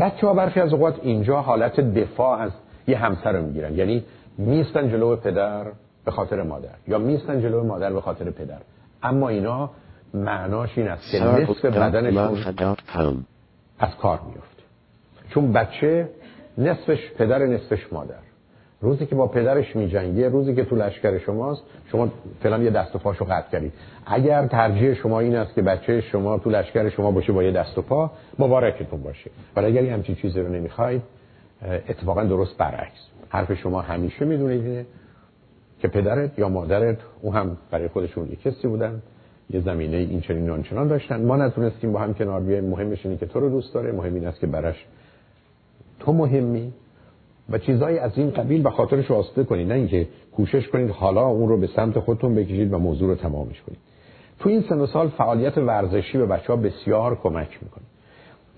بچه ها برخی از اوقات اینجا حالت دفاع از یه همسر رو می‌گیرن. یعنی میستن جلو پدر به خاطر مادر یا میستن جلو مادر به خاطر پدر. اما اینا معناش این است که نصف بدنشون از کار میفته چون بچه نصفش پدر نصفش مادر. روزی که با پدرش میجنگه روزی که تو لشکر شماست شما فعلا یه دست و پاشو قطع کردید. اگر ترجیح شما این است که بچه شما تو لشکر شما باشه با یه دست و پا مبارکتون باشه. ولی اگر همچین چیزی رو نمی‌خواید اتفاقا درست برعکس. حرف شما همیشه می‌دونید که پدرت یا مادرت او هم برای خودشون یک کسی بودن یه زمینه این چنین نانچنان داشتن. ما نتونستیم با هم کنار بیایم. مهمش اینه که تو رو دوست داره. مهم است که برش تو مهمی. و چیزایی از این قبیل به خاطرش واسطه کنید. نه اینکه کوشش کنید حالا اون رو به سمت خودتون بکشید و موضوع رو تمامش کنید. تو این سن سال فعالیت ورزشی به بچه ها بسیار کمک می‌کنه.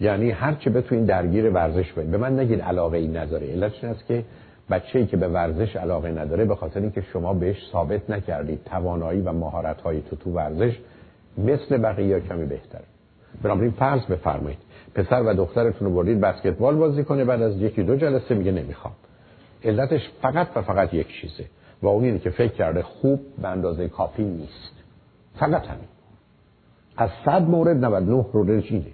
یعنی هر چه بتونید درگیر ورزش باشید. به من نگید علاقه این نداره. علتش است که بچه‌ای که به ورزش علاقه نداره به خاطر اینکه شما بهش ثابت نکردید توانایی و مهارت تو تو ورزش مثل بقیه کمی بهتره. بنابراین فرض بفرمایید. پسر و دخترتون رو بردید بسکتبال بازی کنه بعد از یکی دو جلسه میگه نمی‌خوام. علتش فقط و فقط یک چیزه و اون اینه که فکر کرده خوب به اندازه کافی نیست. فقط همین. از صد مورد 99 رو اینه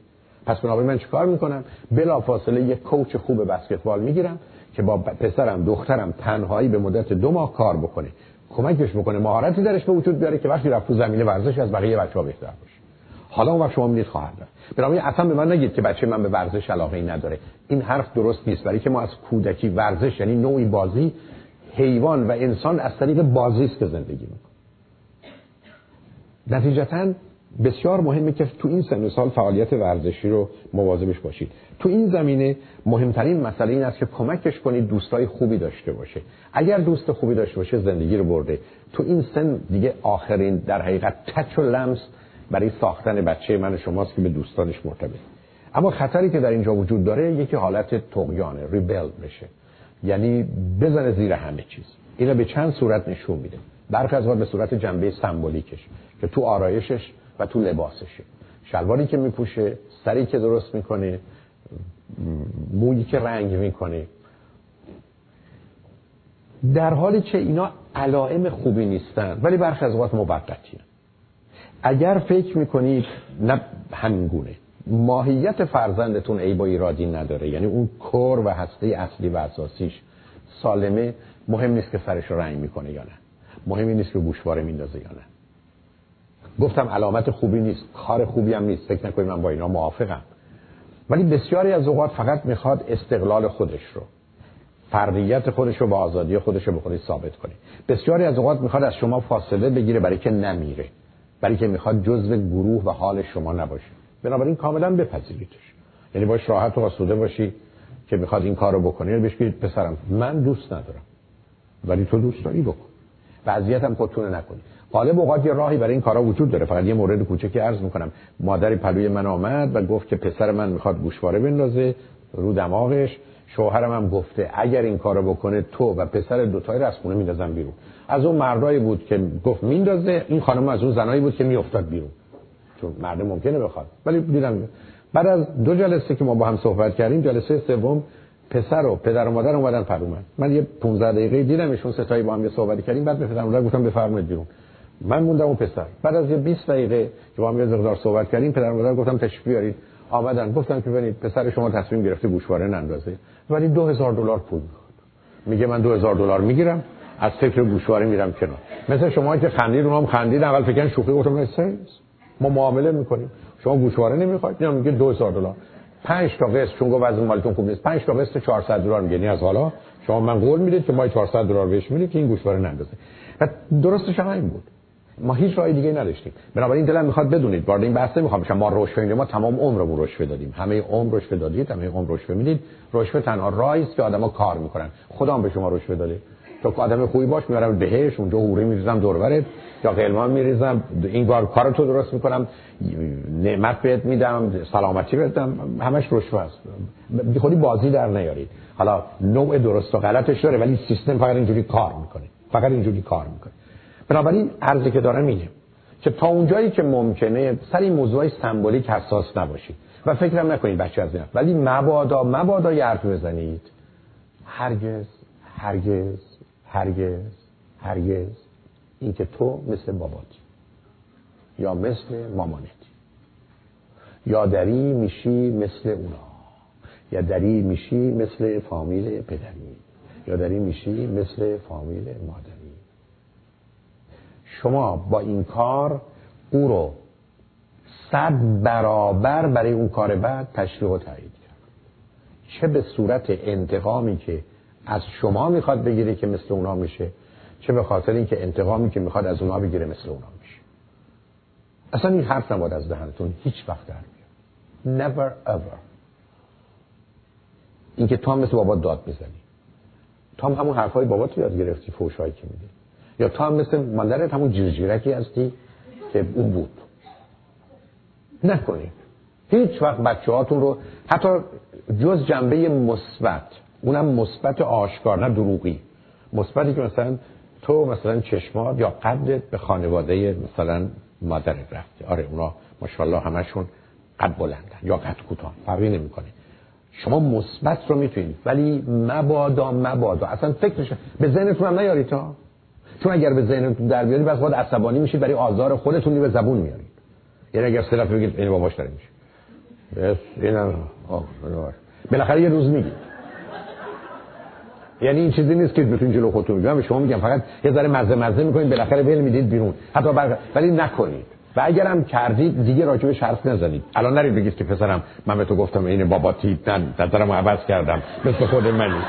پس بنابراین من چیکار می‌کنم؟ بلا فاصله یک کوچ خوب بسکتبال می‌گیرم که با پسرم دخترم تنهایی به مدت دو ماه کار بکنه. کمکش بکنه مهارتی درش به وجود بیاره که وقتی رفت تو زمینه ورزش از بقیه بچه‌ها بهتر باشه. حالا وقت شما می‌دید خواهد داشت. بنابراین اصلا به من نگید که بچه من به ورزش علاقه ای نداره. این حرف درست نیست. برای که ما از کودکی ورزش یعنی نوعی بازی حیوان و انسان از طریق بازی است که زندگی می‌کنه. نتیجتا بسیار مهمه که تو این سن سال فعالیت ورزشی رو مواظبش باشید. تو این زمینه مهمترین مسئله این است که کمکش کنید دوستای خوبی داشته باشه. اگر دوست خوبی داشته باشه زندگی رو برده. تو این سن دیگه آخرین در حقیقت تچ و لمس برای ساختن بچه من شماست که به دوستانش مرتبط. اما خطری که در اینجا وجود داره یکی حالت تقیانه ریبل بشه. یعنی بزنه زیر همه چیز. اینا به چند صورت نشون میده. برخی از به صورت جنبه سمبولیکش که تو آرایشش و تو لباسشه. شلواری که میپوشه سری که درست می‌کنه مویی که رنگ می‌کنه. در حالی که اینا علائم خوبی نیستن ولی برخی از اوقات موقتی اگر فکر می‌کنید نه همینگونه ماهیت فرزندتون ای با ایرادی نداره. یعنی اون کور و هسته اصلی و اساسیش سالمه. مهم نیست که سرش رنگ می‌کنه یا نه. مهمی نیست که گوشواره میندازه یا نه. گفتم علامت خوبی نیست. کار خوبی هم نیست. فکر نکنید من با اینا موافقم. ولی بسیاری از اوقات فقط می‌خواد استقلال خودش رو فردیت خودش رو با آزادی خودش رو به خودش ثابت کنه. بسیاری از اوقات می‌خواد از شما فاصله بگیره برای که نمیره. برای که می‌خواد جزء گروه و حال شما نباشه. بنابراین کاملا بپذیریدش. یعنی باش راحت و آسوده باشی که می‌خواد این کارو بکنه. بهش بگید پسرم من دوست ندارم. ولی تو دوست داری بکن. وضعیت هم خودتونه نکنی. غالب اوقات یه راهی برای این کارا وجود داره. فقط یه مورد کوچکی عرض می‌کنم. مادری پلوی من آمد و گفت که پسر من می‌خواد گوشواره بندازه رو دماغش. شوهرم هم گفته اگر این کارو بکنه تو و پسر دوتای رو از بیرون. از اون مردایی بود که گفت میندازه این خانم از اون زنایی بود که میافتاد بیرون. چون مرد ممکنه بخواد. ولی دیدم بعد از دو جلسه که ما با هم صحبت کردیم جلسه سوم پسر و پدر و مادر اومدن پر من یه 15 دقیقه دیدمشون ستایی با هم یه صحبت کردیم بعد به پدر مادر گفتم بفرمایید بیرون. من موندم اون پسر. بعد از یه 20 دقیقه که با هم یه مقدار صحبت کردیم پدر مادر گفتم تشریف بیارید. آمدن. گفتم که ببینید پسر شما تصمیم گرفته گوشواره نندازه. ولی 2000 دلار پول می‌خواد میگه من 2000 دلار می‌گیرم. از فکر گوشواره میرم کنار. مثل شما که خندید اونم خندید اول فکر شوخی گفتم ما معامله می‌کنیم. شما گوشواره نمی‌خواید؟ یا میگه 2000 دلار. 5 تا قسط چون گفت وزن مالتون خوب نیست. 5 تا قسط 400 دلار میگه. یعنی از حالا شما من قول می‌دید که ما 400 دلار بهش می‌دید که این گوشواره نندازه. و درستش هم بود. ما هیچ راه دیگه نداشتیم. بنابراین دلم می‌خواد بدونید وارد این بحث نمی‌خوام بشم. ما رشوه ما تمام عمرمون رشوه دادیم همه عمر رشوه دادید همه عمر رشوه می‌دید. رشوه تنها راهی است که آدما کار می‌کنن. خدا هم به شما رشوه داده تو آدم خوبی باش می‌برم بهش اونجا حوری میریزم دوربرت یا قلمان میریزم این بار کار تو درست می‌کنم. نعمت بهت میدم سلامتی بدم همش رشوه است. خودی بازی در نیارید. حالا نوع درست و غلطش داره ولی سیستم فقط اینجوری کار می‌کنه. فقط اینجوری کار می‌کنه. بنابراین عرضی که دارم اینه که تا اونجایی که ممکنه سر این موضوع سمبولیک حساس نباشید. و فکرم نکنید بچه از ولی مبادا مبادا یه حرف بزنید. هرگز هرگز هرگز هرگز. اینکه تو مثل باباتی یا مثل مامانتی یا دری میشی مثل اونا. یا دری میشی مثل فامیل پدری. یا دری میشی مثل فامیل مادری. شما با این کار او رو صد برابر برای اون کار بعد تشویق و تایید کرد. چه به صورت انتقامی که از شما می‌خواد بگیره که مثل اونا میشه چه به خاطر اینکه انتقامی که می‌خواد از اونا بگیره مثل اونا میشه. اصلا این حرف نباید از دهنتون هیچ وقت در بیاد. Never ever. اینکه تو هم مثل بابا داد بزنی. تو هم همون حرفای بابا تو یاد گرفتی فوشایی که میده یا تو هم مثل مادرت همون جیرجیرکی هستی که اون بود. نکنید. هیچ وقت بچه هاتون رو حتی جز جنبه مثبت اونم مثبت آشکار نه دروغی. مثبتی که مثلا تو مثلا چشمات یا قدت به خانواده مثلا مادرت رفته آره اونا ماشاءالله همشون قد بلندن یا قد کوتاه. فرقی نمی‌کنه. شما مثبت رو می‌تونید ولی مبادا مبادا. اصلا فکرش به ذهنتون هم نیارید تا. چون اگر به ذهنتون در بیاری بس خود عصبانی میشید برای آزار خودتون به زبون میارید. یعنی اگر سه دفعه بگید این باباش داره میشه. بس اینم. بالاخره یه روز میگید یعنی این چیزی نیست که بتونید جلو خودتون بگم به شما میگم فقط یه ذره مزه مزه می‌کنید بالاخره ول می‌دید بیرون. حتی ولی نکنید. و اگرم کردید دیگه راجبش حرف نزنید. الان نرید بگید که پسرم من به تو گفتم این بابا تیپ نه نظرمو عوض کردم. مثل خود منی.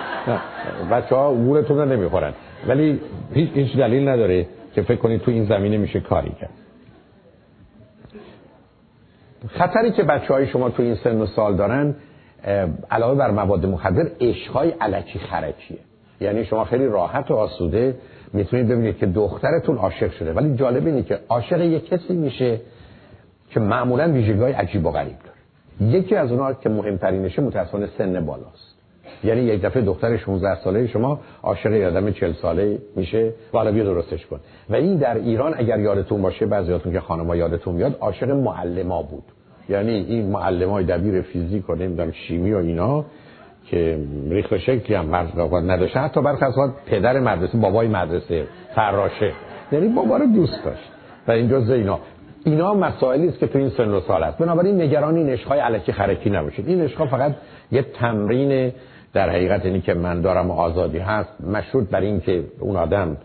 بچه ها گورتون رو نمی‌خورن. ولی هیچ, هیچ دلیل نداره که فکر کنید تو این زمینه میشه کاری کرد. خطری که بچه های شما تو این سن و سال دارن علاوه بر مواد مخدر عشقهای علکی خرکیه. یعنی شما خیلی راحت و آسوده می‌تونید ببینید که دخترتون عاشق شده. ولی جالب اینه که عاشق یک کسی میشه که معمولا ویژگی‌های عجیب و غریب داره. یکی از اونها که مهمترینشه متاسفانه سن بالاست. یعنی یک دفعه دختر 16 ساله شما عاشق آدم 40 ساله میشه. و حالا بیا درستش کن. و این در ایران اگر یادتون باشه بعضیاتون که خانم‌ها یادتون میاد عاشق معلما بود. یعنی این معلمای دبیر فیزیک و نمی‌دونم شیمی و اینا که ریخت شکلی هم نداشته حتی برخی از پدر مدرسه بابای مدرسه فراشه. یعنی بابا رو دوست داشت. و این جزء اینا. مسائلی است که تو این سن و سال است. بنابراین نگران این عشقای علکی خرکی نباشید. این عشقا فقط یه تمرین در حقیقت اینی که من دارم آزادی هست مشروط بر این که اون آدم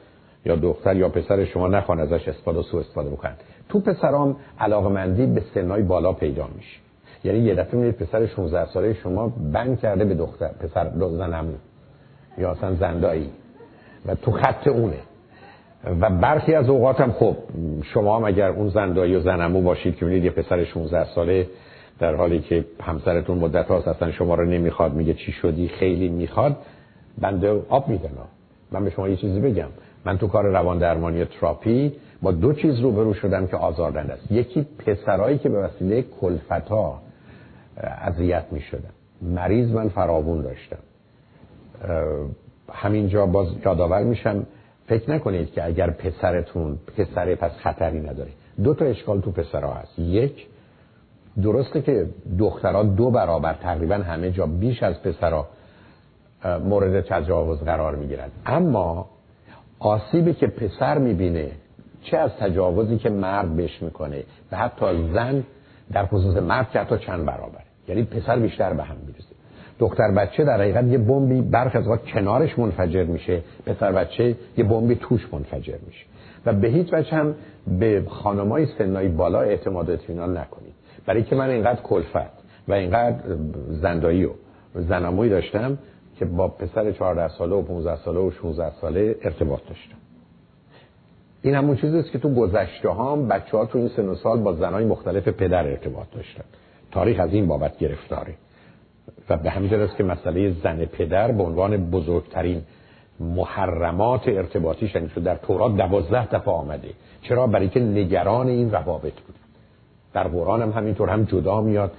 یا دختر یا پسر شما نخوان ازش استفاده سو استفاده بکنن. تو پسرام علاقمندی به سنهای بالا پیدا میشه. یعنی یه دفعه میرید پسر 16 ساله شما بند کرده به دختر پسر زنمو یا اصلا زندایی. و تو خط اونه. و برخی از اوقات هم خب شما هم اگر اون زندایی و زنمو باشید که میرید یه پسر 16 ساله در حالی که همسرتون مدت هاست اصلا شما رو نمی‌خواد میگه چی شدی؟ خیلی می‌خواد. بنده آب میدن من به شما یه چیزی بگم. من تو کار روان درمانی تراپی با دو چیز روبرو شدم که آزاردن است. یکی پسرایی که به وسیله کلفتا اذیت می شدن مریض من فراوون داشتم. همینجا باز یادآور میشم. فکر نکنید که اگر پسرتون پسره پس خطری نداره. دو تا اشکال تو پسرها هست. یک درسته که دخترها دو برابر تقریبا همه جا بیش از پسرها مورد تجاوز قرار می‌گیرند اما آسیبی که پسر می‌بینه چه از تجاوزی که مرد بهش می‌کنه و حتی زن در خصوص مرد که حتی چند برابره. یعنی پسر بیشتر به هم می‌رسه دختر بچه در حقیقت یه بمبی برخ از کنارش منفجر میشه پسر بچه یه بمبی توش منفجر میشه. و به هیچ وجه هم به خانمای سنای بالا اعتماد اطمینان نکنید. برای که من اینقدر کلفت و اینقدر زندایی و زنموی داشتم که با پسر 14 ساله و 15 ساله و 16 ساله ارتباط داشتم. این همون چیزی است که تو گذشته ها هم بچه ها تو این سن و سال با زنای مختلف پدر ارتباط داشتن. تاریخ از این بابت گرفتاره. و به همین است که مسئله زن پدر به عنوان بزرگترین محرمات ارتباطی یعنی در تورات دوازده دفعه آمده. چرا؟ برای که نگران این روابط بود. در قرآن هم همینطور هم جدا میاد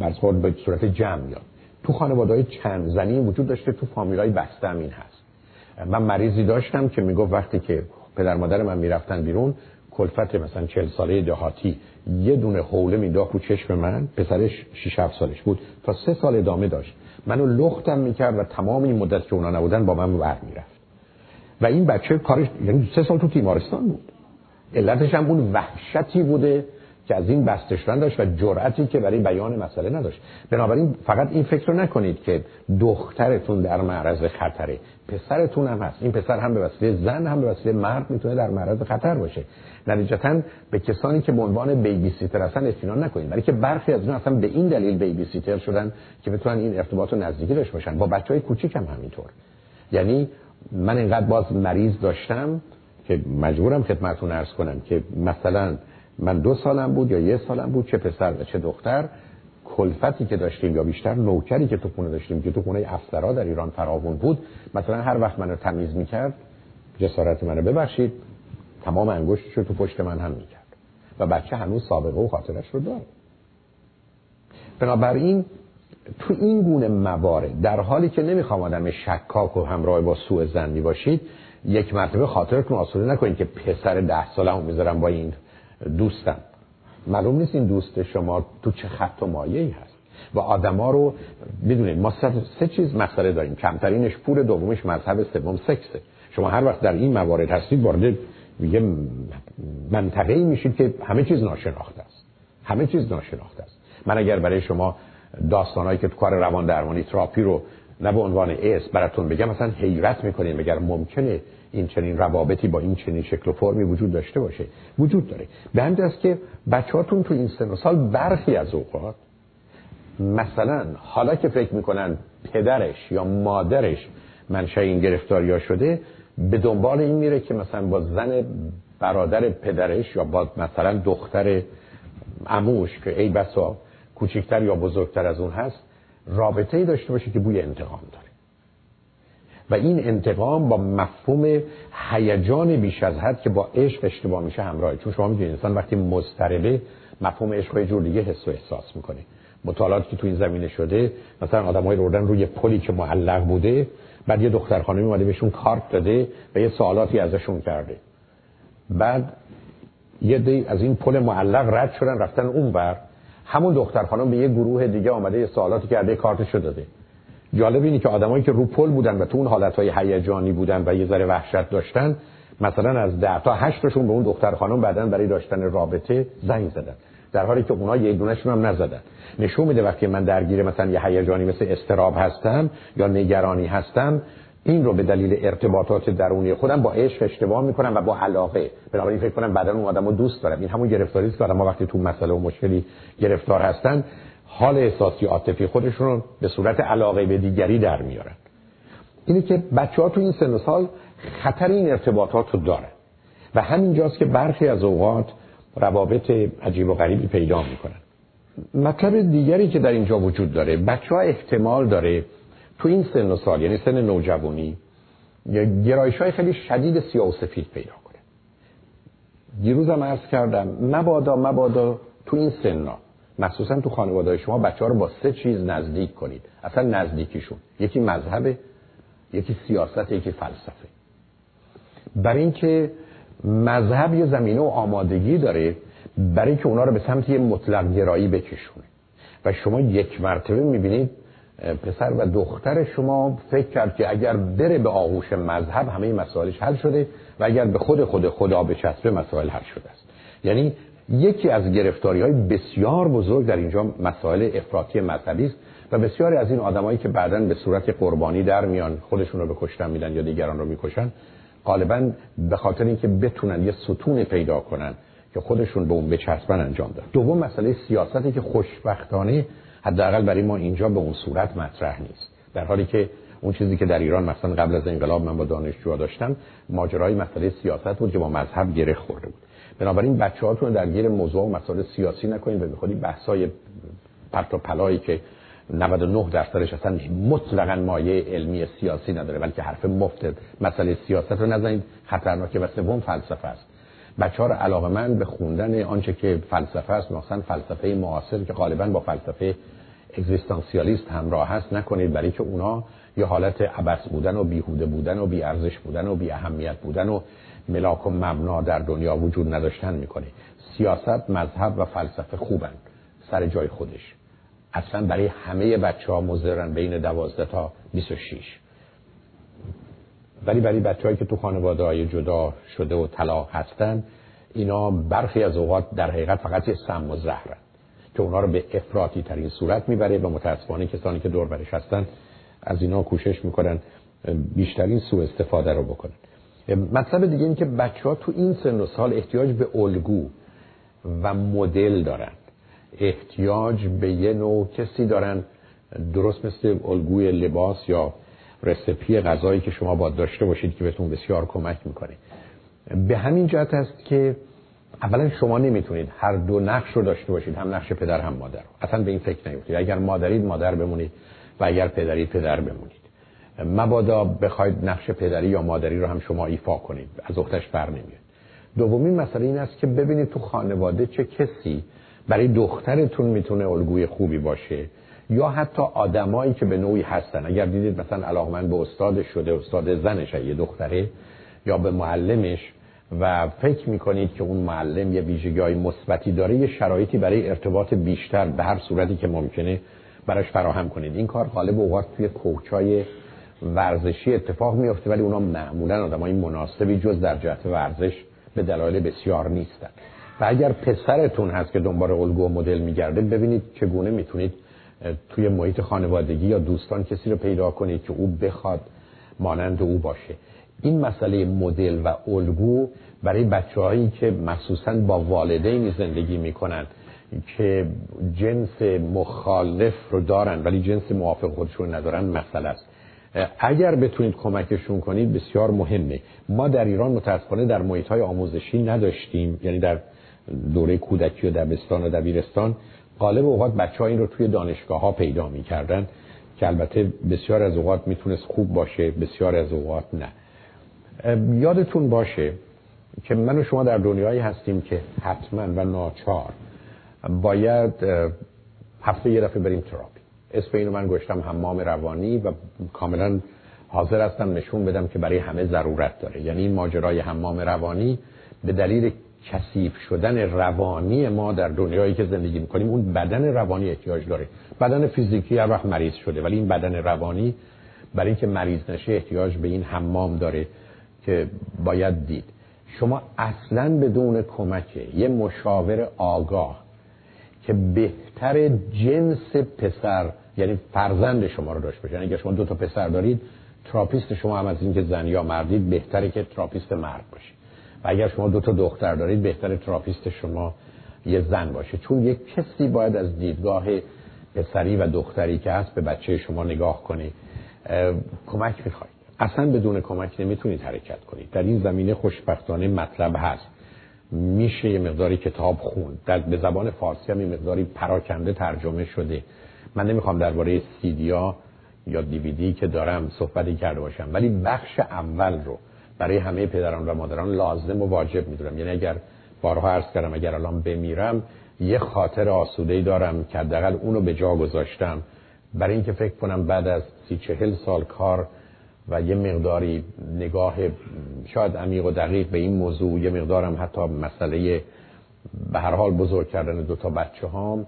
بر خود به صورت جمع میاد. تو خانواده های چند زنی وجود داشته تو فامیل های بسته این هست. من مریضی داشتم که می‌گفت وقتی که پدر مادر من می‌رفتن بیرون کلفت مثلا 40 ساله دهاتی یه دونه حوله مینداخت رو چشم من پسرش 6 7 سالش بود تا سه سال ادامه داشت. منو لختم می‌کرد و تمام این مدت که اونا نبودن با من ور می‌رفت و این بچه کارش یعنی سه سال تو تیمارستان بود. علتش هم اون وحشتی بوده که از این بسته داشت و جرأتی که برای بیان مسئله نداشت. بنابراین فقط این فکر رو نکنید که دخترتون در معرض خطره. پسرتون هم هست. این پسر هم به وسیله زن هم به وسیله مرد می‌تونه در معرض خطر باشه. نتیجتا به کسانی که به عنوان بیبی سیتر هستن اطمینان نکنید. برای که برخی از اونها اصلا به این دلیل بیبی سیتر شدن که بتونن این ارتباط رو نزدیکی داشته باشن. با بچهای کوچیک هم همینطور. یعنی من اینقدر باز مریض داشتم که مجبورم خدمتتون عرض کنم که مثلا من دو سالم بود یا یه سالم بود چه پسر و چه دختر. کلفتی که داشتیم یا بیشتر نوکری که تو خونه داشتیم که تو خونه افسرا در ایران فراوون بود. مثلا هر وقت منو تمیز می‌کرد جسارت منو ببخشید تمام انگشتش رو تو پشت من هم می‌کرد. و بچه هنوز سابقه و خاطرش رو داره. بنابراین تو این گونه موارد در حالی که نمی‌خوام آدم شکاک و همراه با سوء زنی باشید یک مرتبه خاطرتون آسوده نکنید که پسر ده ساله هم می‌ذارم با این دوستم. معلوم نیست این دوست شما تو چه خط و مایه هست. و آدما رو بدونید ما سه چیز مسئله داریم. کمترینش پول دومش مذهب سوم سکسه. شما هر وقت در این موارد هستید وارد یه منطقه ای میشید که همه چیز ناشناخته است. همه چیز ناشناخته است. من اگر برای شما داستانهایی که تو کار روان درمانی تراپی رو نه به عنوان اس براتون بگم مثلا حیرت می‌کنیم مگر ممکنه این چنین روابطی با این چنین شکل و فرمی وجود داشته باشه. وجود داره. به همین است که بچهاتون تو این سن و سال برخی از اوقات مثلا حالا که فکر می‌کنن پدرش یا مادرش منشه این گرفتاریا شده به دنبال این میره که مثلا با زن برادر پدرش یا با مثلا دختر اموش که ای بسا کوچکتر یا بزرگتر از اون هست رابطه ای داشته باشه که بوی انتقام داره. و این انتقام با مفهوم هیجان بیش از حد که با عشق اشتباه میشه همراهه چون شما می‌دونید انسان وقتی مضطربه مفهوم عشق یه جور دیگه حس و احساس می‌کنه. مطالعاتی که تو این زمینه شده مثلا آدمای روردن روی پلی که معلق بوده بعد یه دختر خانمی اومده بهشون کارت داده و یه سوالاتی ازشون کرده. بعد یه دی از این پل معلق رد شدن رفتن اون بر همون دختر خانم به یه گروه دیگه آمده یه سوالاتی کرده کارتشو داده. جالب اینه که آدمایی که رو پل بودن و تو اون حالتهای هیجانی بودن و یه ذره وحشت داشتن مثلا از ده تا هشت تاشون به اون دختر خانم بعدن برای داشتن رابطه زنگ زدن. در حالی که اونا یه دونشون هم نزدن. نشون میده وقتی من درگیر مثلا یه هیجانی مثل استراب هستم یا نگرانی هستم این رو به دلیل ارتباطات درونی خودم با عشق اشتباه می‌کنم و با علاقه. بنابراین فکر کنم بعدا اون آدمو دوست دارم. این همون گرفتاری است که ما وقتی تو مسئله و مشکلی گرفتار هستن حال احساسی عاطفی خودشون رو به صورت علاقه به دیگری در میارن. اینه که بچه ها تو این سن سال خطر این ارتباطات رو دارن و همینجاست که برخی از اوقات روابط عجیب و غریبی پیدا می‌کنن. مطلب دیگری که در اینجا وجود داره بچه ها احتمال داره تو این سن و سال یعنی سن نوجوانی گرایش های خیلی شدید سیاه و سفید پیدا کنه. دیروزم عرض کردم مبادا مبادا تو این سنا مخصوصا تو خانواده شما بچه ها رو با سه چیز نزدیک کنید. اصلا نزدیکیشون. یکی مذهب یکی سیاست یکی فلسفه. برای اینکه مذهب یه زمینه و آمادگی داره برای که اونا رو به سمت یه مطلق گرایی بکشونه. و شما یک مرتبه می‌بینید پسر و دختر شما فکر کرد که اگر بره به آغوش مذهب همه مسائلش حل شده و اگر به خود خود خدا بچسبه مسائل حل شده است. یعنی یکی از گرفتاری های بسیار بزرگ در اینجا مسائل افراطی مذهبی است و بسیاری از این آدمایی که بعدا به صورت قربانی در میان خودشون رو به کشتن میدن یا دیگران رو می‌کشن غالبا به خاطر اینکه بتونن یه ستون پیدا کنن که خودشون به اون بچسبن انجام داد دوم مسئله سیاستی که خوشبختانه حداقل برای ما اینجا به اون صورت مطرح نیست. در حالی که اون چیزی که در ایران مثلا قبل از انقلاب من با دانشجوها داشتم ماجرای مسئله سیاست بود که با مذهب گره خورده بود. بنابراین بچه‌هاتون درگیر موضوع و مسائل سیاسی نکنید و به بحث‌های پرت و پلایی که 99 درصدش اصلا مطلقا مایه علمی سیاسی نداره بلکه حرف مفت مسئله سیاست رو نزنید. خطرناکه و سوم فلسفه است. بچه ها رو علاقه به خوندن آنچه که فلسفه است مثلا فلسفه معاصر که غالبا با فلسفه اگزیستانسیالیست همراه هست نکنید برای که اونا یه حالت عبس بودن و بیهوده بودن و بی ارزش بودن و بی اهمیت بودن و ملاک و مبنا در دنیا وجود نداشتن می‌کنه. سیاست مذهب و فلسفه خوبن. سر جای خودش. اصلا برای همه بچه ها مزرن بین دوازده تا 26 ولی برای بچه که تو خانواده های جدا شده و طلاق هستن اینا برخی از اوقات در حقیقت فقط یه سم و زهرن. که اونا رو به افراطی ترین صورت می‌بره و متاسفانه کسانی که دور برش هستن از اینا کوشش می‌کنن بیشترین سوء استفاده رو بکنن. مطلب دیگه این که بچه ها تو این سن و سال احتیاج به الگو و مدل دارن. احتیاج به یه نوع کسی دارن درست مثل الگوی لباس یا رسپی غذایی که شما باید داشته باشید که بهتون بسیار کمک می‌کنه. به همین جهت است که اولا شما نمی‌تونید هر دو نقش رو داشته باشید هم نقش پدر هم مادر اصلا به این فکر نیفتید. اگر مادرید مادر بمونید و اگر پدرید پدر بمونید. مبادا بخواید نقش پدری یا مادری رو هم شما ایفا کنید. از اختش بر نمیاد. دومین مسئله این است که ببینید تو خانواده چه کسی برای دخترتون می‌تونه الگوی خوبی باشه یا حتی آدمایی که به نوعی هستن. اگر دیدید مثلا علاقمند به استاد شده استاد زنش یه دختره یا به معلمش و فکر می‌کنید که اون معلم یه ویژگی مثبتی داره یه شرایطی برای ارتباط بیشتر به هر صورتی که ممکنه براش فراهم کنید. این کار غالب اوقات توی کوچای ورزشی اتفاق میفته ولی اونا معمولا آدمای مناسبی جز در جهت ورزش به دلایل بسیار نیستن. و اگر پسرتون هست که دنبال الگو مدل میگرده ببینید چگونه می‌تونید توی محیط خانوادگی یا دوستان کسی رو پیدا کنید که او بخواد مانند او باشه. این مسئله مدل و الگو برای بچههایی که مخصوصا با والدینی زندگی می‌کنن که جنس مخالف رو دارن ولی جنس موافق خودشون ندارن مسئله است. اگر بتونید کمکشون کنید بسیار مهمه. ما در ایران متاسفانه در محیط های آموزشی نداشتیم یعنی در دوره کودکی و دبستان و دبیرستان غالب اوقات بچه ها این رو توی دانشگاه ها پیدا می‌کردن که البته بسیار از اوقات می‌تونست خوب باشه بسیار از اوقات نه. یادتون باشه که من و شما در دنیایی هستیم که حتما و ناچار باید هفته یه دفعه بریم تراپی. اسم اینو من گشتم حمام روانی و کاملا حاضر هستم نشون بدم که برای همه ضرورت داره. یعنی این ماجرای حمام روانی به دلیل کثیف شدن روانی ما در دنیایی که زندگی می‌کنیم اون بدن روانی احتیاج داره. بدن فیزیکی هر وقت مریض شده ولی این بدن روانی برای اینکه مریض نشه احتیاج به این حمام داره که باید دید. شما اصلا بدون کمک یه مشاور آگاه که بهتر جنس پسر یعنی فرزند شما رو داشته باشه یعنی اگر شما دو تا پسر دارید therapist شما هم از اینکه زن یا مردید بهتره که therapist مرد باشه و اگر شما دو تا دختر دارید بهتر therapist شما یه زن باشه. چون یک کسی باید از دیدگاه پسری و دختری که هست به بچه شما نگاه کنه کمک می‌خواید. اصلا بدون کمک نمی‌تونید حرکت کنید. در این زمینه خوشبختانه مطلب هست. میشه یه مقداری کتاب خون در به زبان فارسی هم یه مقداری پراکنده ترجمه شده. من نمی‌خوام درباره سیدیا یا دیویدی که دارم صحبتی کرده باشم ولی بخش اول رو برای همه پدران و مادران لازم و واجب می‌دونم. یعنی اگر بارها عرض کردم اگر الان بمیرم یه خاطر آسوده دارم که حداقل اونو به جا گذاشتم. برای اینکه فکر کنم بعد از سی چهل سال کار و یه مقداری نگاه شاید عمیق و دقیق به این موضوع یه مقدارم حتی مسئله به هر حال بزرگ کردن دو تا بچه هام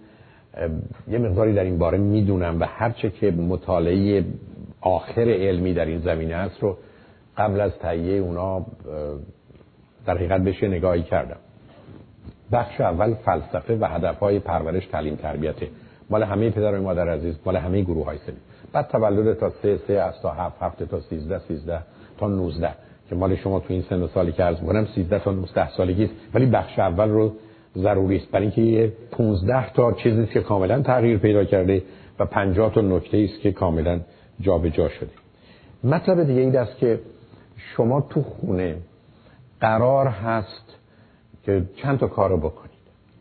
یه مقداری در این باره می‌دونم و هرچه که مطالعه آخر علمی در این زمینه است رو قبل از تهیه اونا در حقیقت بشه نگاهی کردم. بخش اول فلسفه و هدفهای پرورش تعلیم تربیته مال همه پدر و مادر عزیز مال همه گروه های سنی. بعد تولد تا سه سه از تا هفت هفته تا سیزده سیزده تا نوزده. که مال شما تو این سن و سالی که عرض می‌کنم سیزده تا نوزده سالگی است. ولی بخش اول رو ضروری است. برای اینکه یه 15 تا چیزی که کاملا تغییر پیدا کرده و 50 تا نکته است که کاملا جابجا جا شده. مطلب دیگه این است که شما تو خونه قرار هست که چند تا کارو بکنید.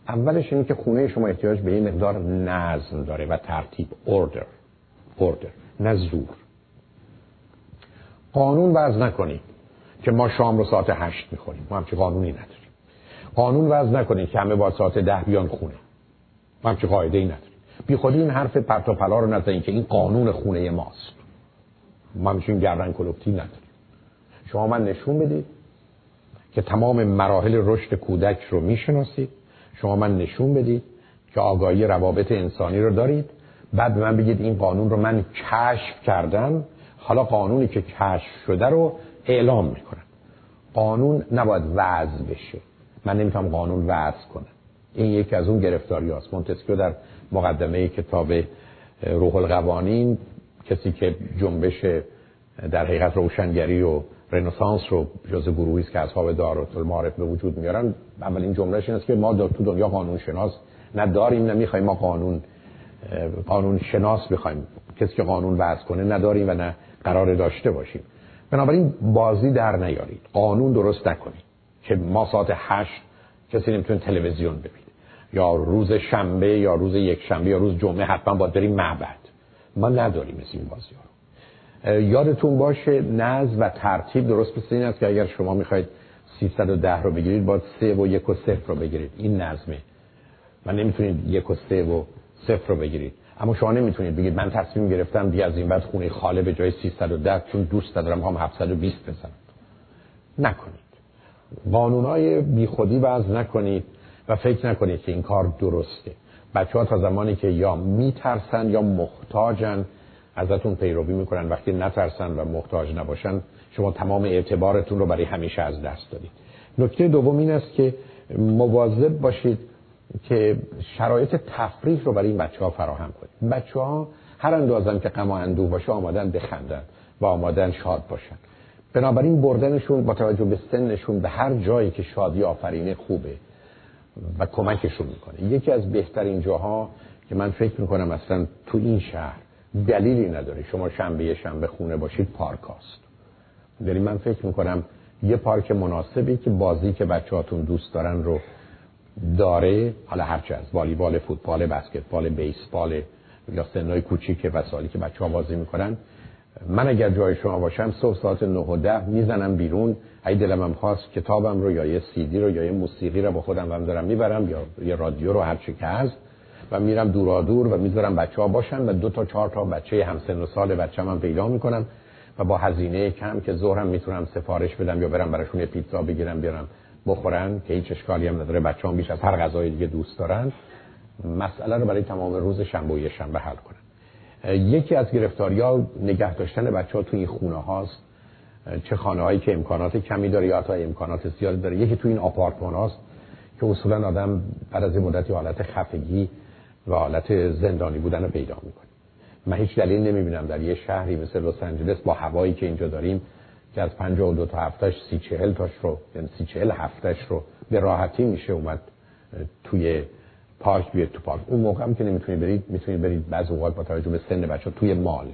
اولش اینه که خونه شما احتیاج به یه مقدار نظم داره و ترتیب اوردر اوردر نه زور. قانون وضع نکنید که ما شام رو ساعت هشت می‌خوریم. ما همچه قانونی نداریم. قانون وضع نکنید که همه با ساعت ده بیان خونه. ما همچه قاعده ای نداریم بی خودی این حرف پرتوپلا رو نزنید که این قانون خونه ماست. ما همچین گردن کلوپتی نداریم شما من نشون بدید که تمام مراحل رشد کودک رو می‌شناسید. شما من نشون بدید که آگاهی روابط انسانی رو دارید. بعد من بگید این قانون رو من کشف کردم. حالا قانونی که کشف شده رو اعلام می‌کنم. قانون نباید وضع بشه. من نمی‌تونم قانون وضع کنم. این یکی از اون گرفتاری هاست مونتسکیو در مقدمه کتاب روح القوانین کسی که جنبش در حقیقت روشنگری و رنسانس رو جز گروهی است که اصحاب دارت المعارف به وجود میارن اولین جملهش این است که ما تو دنیا قانون شناس نداریم نمی‌خوایم ما قانون قانون شناس بخوایم. کسی که قانون وضع کنه نداریم و نه قرار داشته باشیم. بنابراین بازی در نیارید. قانون درست نکنید. که ما ساعت هشت کسی نمی‌تونه تلویزیون ببینه یا روز شنبه یا روز یک شنبه یا روز جمعه حتما باید بریم معبد. ما نداریم مثل این بازی ها رو. یادتون باشه نظم و ترتیب درست مثل این است که اگر شما می‌خواید 310 رو بگیرید باید 3 و یک و صفر رو بگیرید. این نظمه. من نمی‌تونید یک و سه و صفر رو بگیرید. اما شما نمی‌تونید بگید من تصمیم گرفتم دیگه از این بعد خونه خاله به جای 310 چون دوست دارم هم 720 بزنم. نکنید. قانونای بیخودی باز نکنید و فکر نکنید که این کار درسته. بچه ها تا زمانی که یا میترسن یا محتاجن ازتون پیروی می‌کنن. وقتی نترسن و محتاج نباشن شما تمام اعتبارتون رو برای همیشه از دست دادید. نکته دوم این است که مواظب باشید که شرایط تفریح رو برای این بچه ها فراهم کنید. بچه ها هر اندازم که غم و اندوه باشه آمادن بخندن و آمادن شاد باشن. بنابراین بردنشون با توجه به سنشون به هر جایی که شادی آفرینه خوبه و کمکشون می‌کنه. یکی از بهترین جاها که من فکر می‌کنم اصلا تو این شهر دلیلی نداره. شما شنبه شنبه خونه باشید پارک هاست. یعنی من فکر می‌کنم یه پارک مناسبی که بازی که بچهاتون دوست دارن رو داره حالا هرچه از والیبال فوتبال بسکتبال بیسبال یا سنهای کوچیک وسایلی که بچه ها بازی می‌کنن من اگر جای شما باشم صبح ساعت 9 و 10 می‌زنم بیرون. اگه دلم خواست کتابم رو یا یه سیدی رو یا یه موسیقی رو با خودم هم دارم می‌برم یا یه رادیو رو هر چی که هست و میرم دورا دور و می‌ذارم بچه ها باشن و دو تا چهار تا بچه همسن و سال بچه هم پیدا می‌کنم و با هزینه کم که ظهرم می‌تونم سفارش بدم یا برم براشون یه پیتزا بگیرم بیارم بخورن که هیچ اشکالی هم نداره. بچه هم بیش از هر غذای دیگه دوست دارن. مسئله رو برای تمام روز شنبه و شنبه حل کنن. یکی از گرفتاری ها نگه داشتن بچه ها توی این خونه هاست. چه خانه هایی که امکانات کمی داره یا حتی امکانات زیادی داره. یکی توی این آپارتمان هاست که اصولا آدم بعد از مدتی حالت خفگی و حالت زندانی بودن رو پیدا می‌کنه. من هیچ دلیل نمی‌بینم در یه شهری مثل لس آنجلس با هوایی که اینجا داریم که از 52 تا هفتش سی چهل تاش رو یعنی سی چهل هفتش رو به راحتی میشه اومد توی پارک بیاد تو پارک. اون موقع هم که نمی‌تونید برید می‌تونید برید بعض اوقات با توجه به سن بچه توی مال.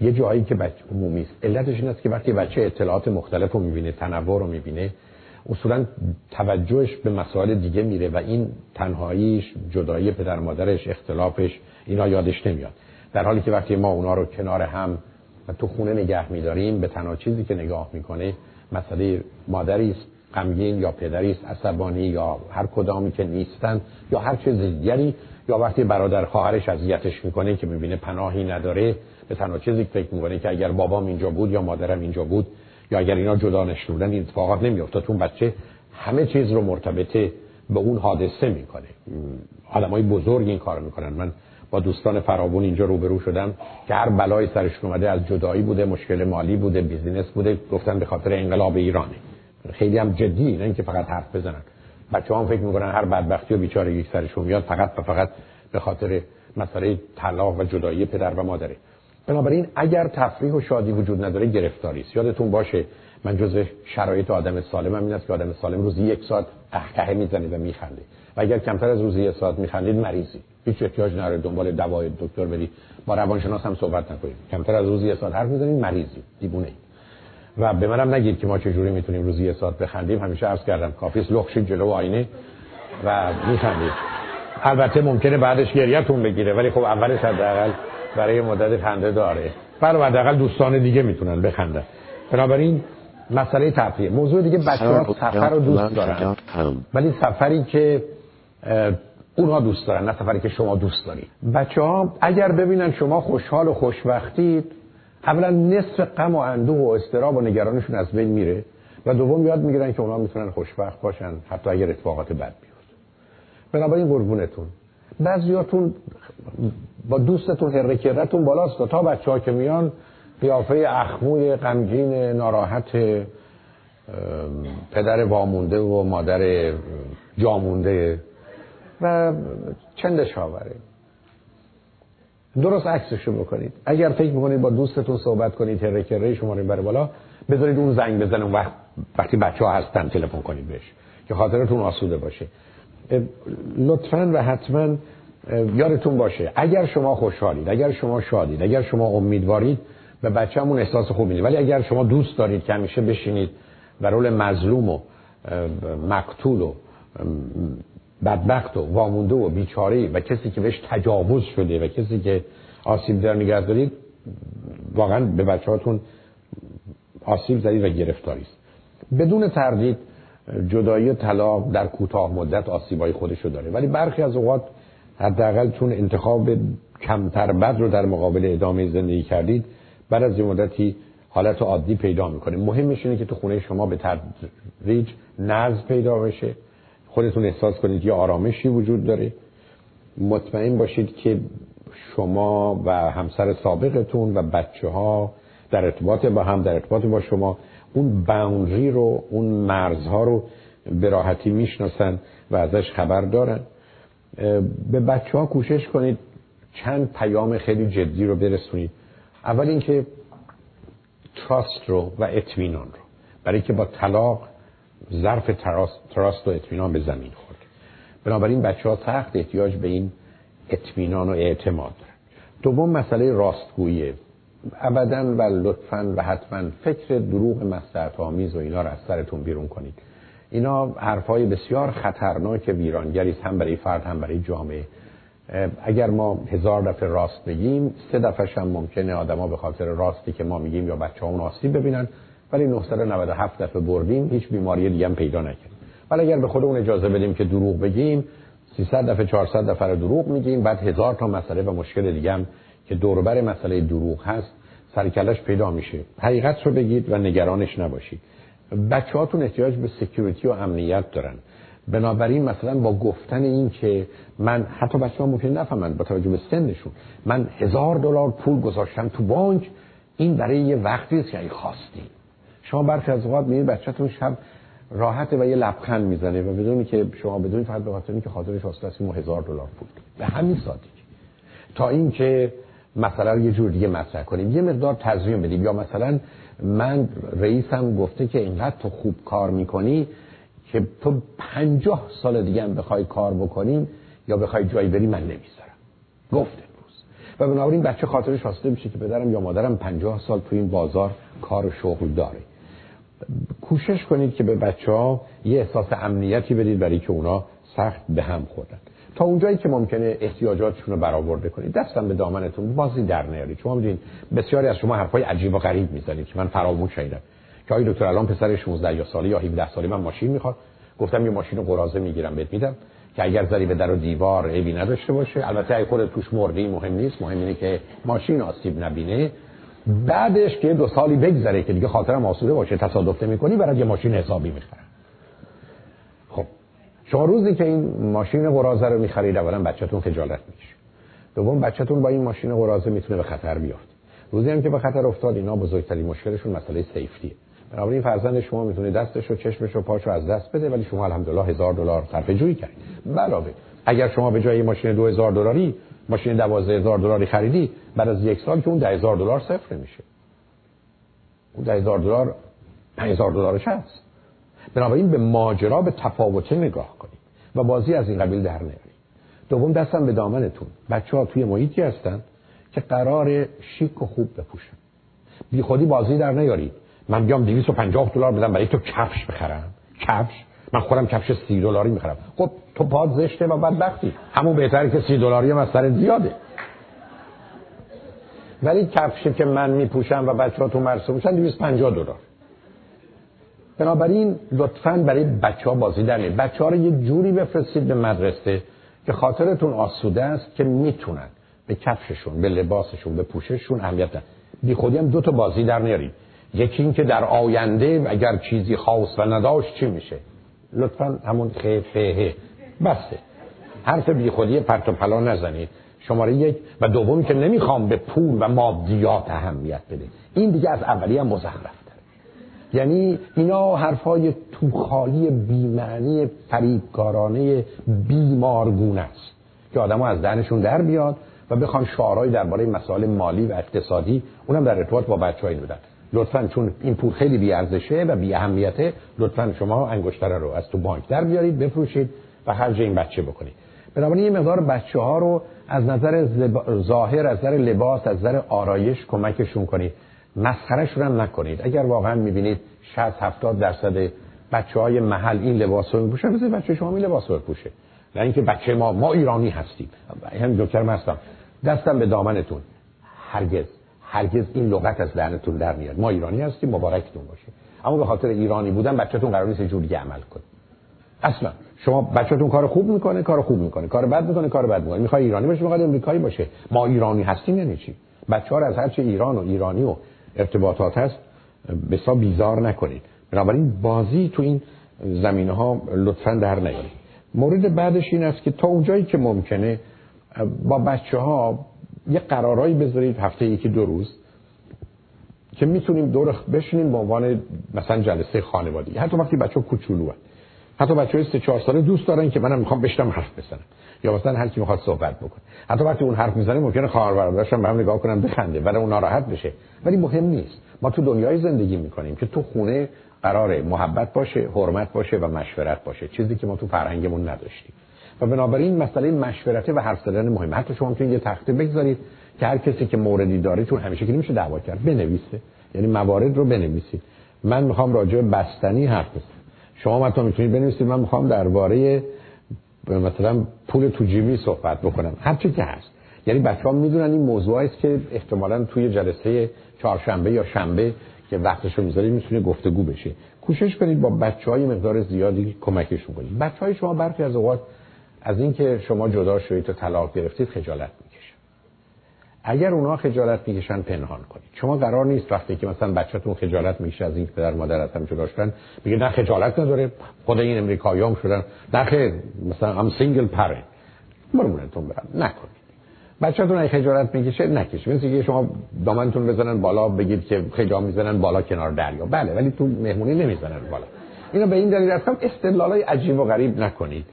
یه جایی که بچه عمومی است. علتش این است که وقتی بچه اطلاعات مختلف رو می‌بینه تنوع رو می‌بینه اصولا توجهش به مسائل دیگه میره و این تنهاییش جدایی پدر مادرش اختلافش اینا یادش نمیاد. در حالی که وقتی ما اونا رو کنار هم و تو خونه نگه میداریم به تنها چیزی که نگاه می‌کنه مسئله مادری است. غمگین یا پدری است عصبانی یا هر کدامی که نیستن یا هر چیز دیگری یا وقتی برادر خواهرش اذیتش می‌کنه که می‌بینه پناهی نداره به تنها چیزی که فکر می‌کنه که اگر بابام اینجا بود یا مادرم اینجا بود یا اگر اینا جدا نشدن این اتفاقات نمیافتاد. اون بچه همه چیز رو مرتبطه به اون حادثه می‌کنه. آدمای بزرگ این کارو می‌کنن. من با دوستان فراوون اینجا روبرو شدم که هر بلای سرشون اومده از جدایی بوده مشکل مالی بوده بیزینس بوده گفتن به خاطر انقلاب ایرانه. خیلی هم جدی نه اینکه فقط حرف بزنن. بچه هم فکر می‌کنن هر بدبختی و بیچارگی سرشون میاد فقط و فقط به خاطر مسئله طلاق و جدایی پدر و مادره. بنابراین اگر تفریح و شادی وجود نداره گرفتاری است. یادتون باشه من جزء شرایط آدم سالم هم این است که آدم سالم روزی یک ساعت قهقه می‌زنه و میخنده و اگر کمتر از روزی یک ساعت میخندید مریضی. هیچ احتیاج نداره دنبال دوای دکتر بری با روانشناس هم صحبت نکنید. کمتر از روزی یک ساعت حرف می‌زنید مریضی. دیوونه و به منم نگید که ما چجوری می‌تونیم روزی یک ساعت بخندیم. همیشه عرض کردم کافیس لخشید جلو آینه و میخندید. البته ممکنه بعدش گریهتون بگیره ولی خب اولش حداقل برای مدت خنده داره. برای حداقل دوستان دیگه می‌تونن بخندن. بنابراین مسئله تفریح. موضوع دیگه بچه ها سفر رو دوست دارن. ولی سفری که اونها دوست دارن نه سفری که شما دوست دارید. بچه ها اگر ببینن شما خوشحال و خوشبختید اولا نصف غم و اندوه و استراب و نگرانشون از بین میره و دوم یاد می‌گیرن که اونا می‌تونن خوشبخت باشن حتی اگر اتفاقات بد بیفته. بنابراین قربونتون. بعضیاتون با دوستتون هرکرتون بالاست تا بچه ها که میان قیافه اخموی غمگین ناراحت پدر وامونده و مادر جامونده و چندش آوره. درست عکسشو بکنید. اگر فکر می‌کنید با دوستتون صحبت کنید هرکره شما رو بره بالا بذارید اون زنگ بزنه وقت وقتی بچه ها هستن تلفن کنید بهش که خاطرتون آسوده باشه. لطفا و حتما یادتون باشه اگر شما خوشحالید اگر شما شادید اگر شما امیدوارید به بچه‌مون احساس خوب می‌دید ولی اگر شما دوست دارید که همیشه بشینید و رول مظلوم و مقتول و بدبخت و وامونده و بیچاره و کسی که بهش تجاوز شده و کسی که آسیب در نگه دارید واقعا به بچه هاتون آسیب زدید و گرفتاری است. بدون تردید جدایی طلاق در کوتاه مدت آسیبای خودشو داره. ولی برخی از اوقات حداقل چون انتخاب کمتر بد رو در مقابل ادامه زندگی کردید بعد از یه مدتی حالت عادی پیدا می‌کنه. مهمش اینه که تو خونه شما به تدریج نظم پیدا بشه. خودتون احساس کنید یه آرامشی وجود داره. مطمئن باشید که شما و همسر سابقتون و بچه ها در ارتباط با هم در ارتباط با شما اون باونری رو اون مرزها رو به راحتی می‌شناسن و ازش خبر دارن. به بچه ها کوشش کنید چند پیام خیلی جدی رو برسونید. اول اینکه تراست رو و اطمینان رو. برای که با طلاق ظرف تراست و اطمینان به زمین خورد. بنابراین بچه ها سخت احتیاج به این اطمینان و اعتماد دارن. دوم مسئله راستگویی. ابدا و لطفا و حتما فکر دروغ مستعت آمیز و اینا رو از سرتون بیرون کنید. اینا حرفای بسیار خطرناک ویرانگری هم برای فرد هم برای جامعه. اگر ما هزار دفعه راست بگیم سه دفعه هم ممکنه آدما به خاطر راستی که ما میگیم یا بچه آسیب ببینن. ولی 997 دفعه بردیم هیچ بیماری دیگه هم پیدا نکرد. ولی اگر به خودمون اجازه بدیم که دروغ بگیم 300 دفعه 400 دفعه رو دروغ میگیم بعد هزار تا مسئله و مشکل دیگه هم که دوربر مسئله دروغ هست سرکلش پیدا میشه. حقیقت رو بگید و نگرانش نباشید. بچه هاتون احتیاج به سکیوریتی و امنیت دارن. بنابراین مثلا با گفتن این که من حتی بچه ها ممکن نفهمند با توجه به سنشون من هزار دلار پول گذاشتم تو بانک این برای یه وقتی است که خواستی شما برخی از اوقات می‌بینید بچه‌تون شب راحته و یه لبخند می‌زنه و بدونی که شما بدونید فقط به خاطر اینکه خاطرش واسه است هزار دلار پول به همین سادگی تا اینکه رو یه جور دیگه مطرح کنیم یه مقدار تزیین بدیم یا مثلا من رئیسم گفته که اینقدر تو خوب کار می‌کنی که تو پنجاه سال دیگه هم بخوای کار بکنیم یا بخوای جایی بری من نمی‌ذارم گفت امروز و بنابراین بچه خاطرش واسطه میشه که پدرم یا مادرم پنجاه سال تو این بازار کار و شغل داره. کوشش کنید که به بچه ها یه احساس امنیتی بدید برای که اونا سخت به هم خوردن. تا اونجایی که ممکنه احتیاجاتشون رو برآورده کنید. دستم به دامنتون بازی در نیارید. شما می‌دونید بسیاری از شما حرفای عجیب و غریب می‌زنید که من فراموش شدم که آقای دکتر الان پسر 16 یا ساله یا 17 ساله من ماشین می‌خواد گفتم یه ماشین قرازه می‌گیرم بهت میدم. که اگر زری به در و دیوار عیبی نداشته باشه. البته اگه خودت توش مردی مهم نیست. مهم اینه که ماشین آسیب نبینه. بعدش که دو سالی بگذره که دیگه خاطرم آسوده باشه تصادف می‌کنی برای یه ماشین حسابی می‌خرم. خب شما روزی که این ماشین قرازه رو می‌خرید اولا بچه‌تون خجالت می‌کشه. دوم بچه‌تون با این ماشین قرازه می‌تونه به خطر بیفته. روزی هم که به خطر افتاد اینا بزرگترین مشکلشون مسئله سیفتیه بنابراین فرزند شما می‌تونه دستش و چشمش و پاشو از دست بده ولی شما الحمدلله هزار دلار صرف جویی کردید علاوه اگر شما به جای ماشین 2000 دلاری ماشین 12000 دلاری خریدی بعد از یک سال که اون 10000 دلار صفر میشه. اون 10000 دلار 5000 دلارش هست. بنابراین به ماجرا به تفاوت نگاه کنید و بازی از این قبیل در نیارید. دوم دستم به دامنتون. بچه ها توی محیطی هستن که قرار شیک و خوب بپوشن. بی خودی بازی در نیارید. من بیام 250 دلار بدم برای تو کفش بخرم. کفش؟ من خودم کفش 30 دلاری می‌خرم. خب تو پاد زشته و بدبختی. همون بهتره که 30 دلاری هم از سر زیاده. ولی کفشی که من میپوشم و بچه ها تو مرسوم میشن 250 دلار. بنابراین لطفا برای بچه ها بازی در بچه ها رو یه جوری بفرستید به مدرسه که خاطرتون آسوده است که می‌تونن به کفششون به لباسشون به پوشششون اهمیت بی خودی هم دو تا بازی در نیارید. یکی این که در آینده اگر چیزی خواست و نداشت چی میشه؟ لطفا همون خفه. بسه. حرف بی خودی پرت و پلا نزنید. شماره یک. و دومی که نمی‌خوام به پول و مادیات اهمیت بده. این دیگه از اولی هم مزخرف یعنی اینا حرفای توخالی بیمعنی فریبکارانه بیمارگونه است. که آدمو از دهنشون در بیاد و بخوان شعارهایی درباره مسائل مالی و اقتصادی اونم در ارتباط با بچه های بودن لطفا چون این پول خیلی بی ارزشه و بی اهمیته لطفا شما انگشتر رو از تو بانک در بیارید بفروشید و خرج این بچه بکنید. بنابراین یه مقدار بچه ها رو از نظر ظاهر از نظر لباس از نظر آرایش کمکشون کنید. مسخرهشون هم نکنید. اگر واقعا می‌بینید 60 70 درصد بچه های محل این لباس رو میپوشن مثل بچه شما این لباس رو بپوشه. نه اینکه بچه ما ما ایرانی هستیم. هم دکتر هستم. دستم به دامنتون. هرگز. هرگز این لغت از دهنتون در میاد. ما ایرانی هستیم مبارکتون باشه. اما به خاطر ایرانی بودن بچه‌تون قرار نیست جوری عمل کنه اصلا. شما بچه‌تون کار خوب می‌کنه کار خوب می‌کنه. کار بد می‌کنه کار بد می‌کنه. می‌خوای ایرانی باشه می‌خواد امریکایی باشه. ما ایرانی هستیم یعنی چی؟ بچه‌ها رو از هر چه ایران و ایرانی و ارتباطات هست بسا بیزار نکنید. بنابراین بازی تو این زمینه ها لطفا در نیارید. مورد بعدش این است که تا اونجایی که ممکنه با بچه ها یه قرارایی بذارید هفته یکی دو روز که می‌تونیم دور بشینیم به عنوان مثلا جلسه خانوادگی حتی وقتی بچه کوچولو حتی بچه های سه ساله دوست دارن که منم می‌خوام بشتم حرف بزنم. یا مثلا هر کی می‌خواد صحبت بکنه. حتی وقتی اون حرف می‌زنه ممکنه خواهر برادرش هم نگاه کنن بخنده. ولی اون ناراحت بشه. ولی مهم نیست. ما تو دنیای زندگی می‌کنیم که تو خونه قرار محبت باشه حرمت باشه و مشورت باشه. چیزی که ما تو فرهنگمون نداشتیم. و بنابراین مسئله مشورته و حرف زدن مهمه. حتی شما می‌تونید یه تخته بگذارید که هر کسی که موردی داره چون همیشه که نمیشه دعوا کرد بنویسه. یعنی موارد رو بنویسید من می‌خوام راجع به بستنی حرف بزنم. شما مثلا می‌تونید بنویسید من می‌خوام درباره مثلا پول تو جیبی صحبت بکنم. هر چی که هست. یعنی بچه ها می‌دونن این موضوع است که احتمالا توی جلسه چهارشنبه یا شنبه که وقتش رو می‌ذارید می‌تونه گفتگو بشه. کوشش کنید با بچه های مقدار زیادی کمکشون کنید. بچه های شما برخی از اوقات از اینکه شما جدا شدید و طلاق گرفتید خجالت می‌کشن اگر اونا خجالت می‌کشن پنهان کنید. شما قرار نیست وقتی که مثلا بچه‌تون خجالت می‌کشه از اینکه پدر مادر از هم جدا شدن میگه نه خجالت نداره. خود این امریکاییام شدن. نه خیر. مثلا I'm single parent قربونتون برم. نکنید. بچه‌تون خجالت می‌کشه نکشه مثل که شما دامنتون بزنن بالا بگید که خجالت می‌زنن بالا کنار دریا. بله ولی تو مهمونی نمی‌زنن بالا. اینو به این دلیل هستم استدلالای عجیب و غریب نکنید.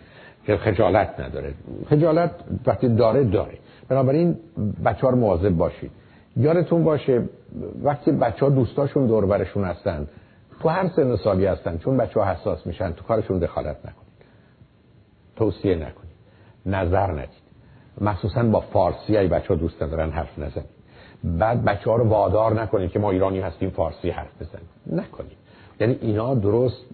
که خجالت نداره. خجالت وقتی داره داره. بنابراین بچه ها رو مواظب باشید. یادتون باشه وقتی بچه ها دوستاشون دور برشون هستن تو هر سن سالی هستن چون بچه ها حساس میشن تو کارشون دخالت نکنید. توصیه نکنید. نظر ندید. مخصوصا با فارسی ای بچه ها دوست ندارن حرف نزنید. بعد بچه ها رو وادار نکنید که ما ایرانی هستیم فارسی حرف بزنید نکنید. یعنی اینا درست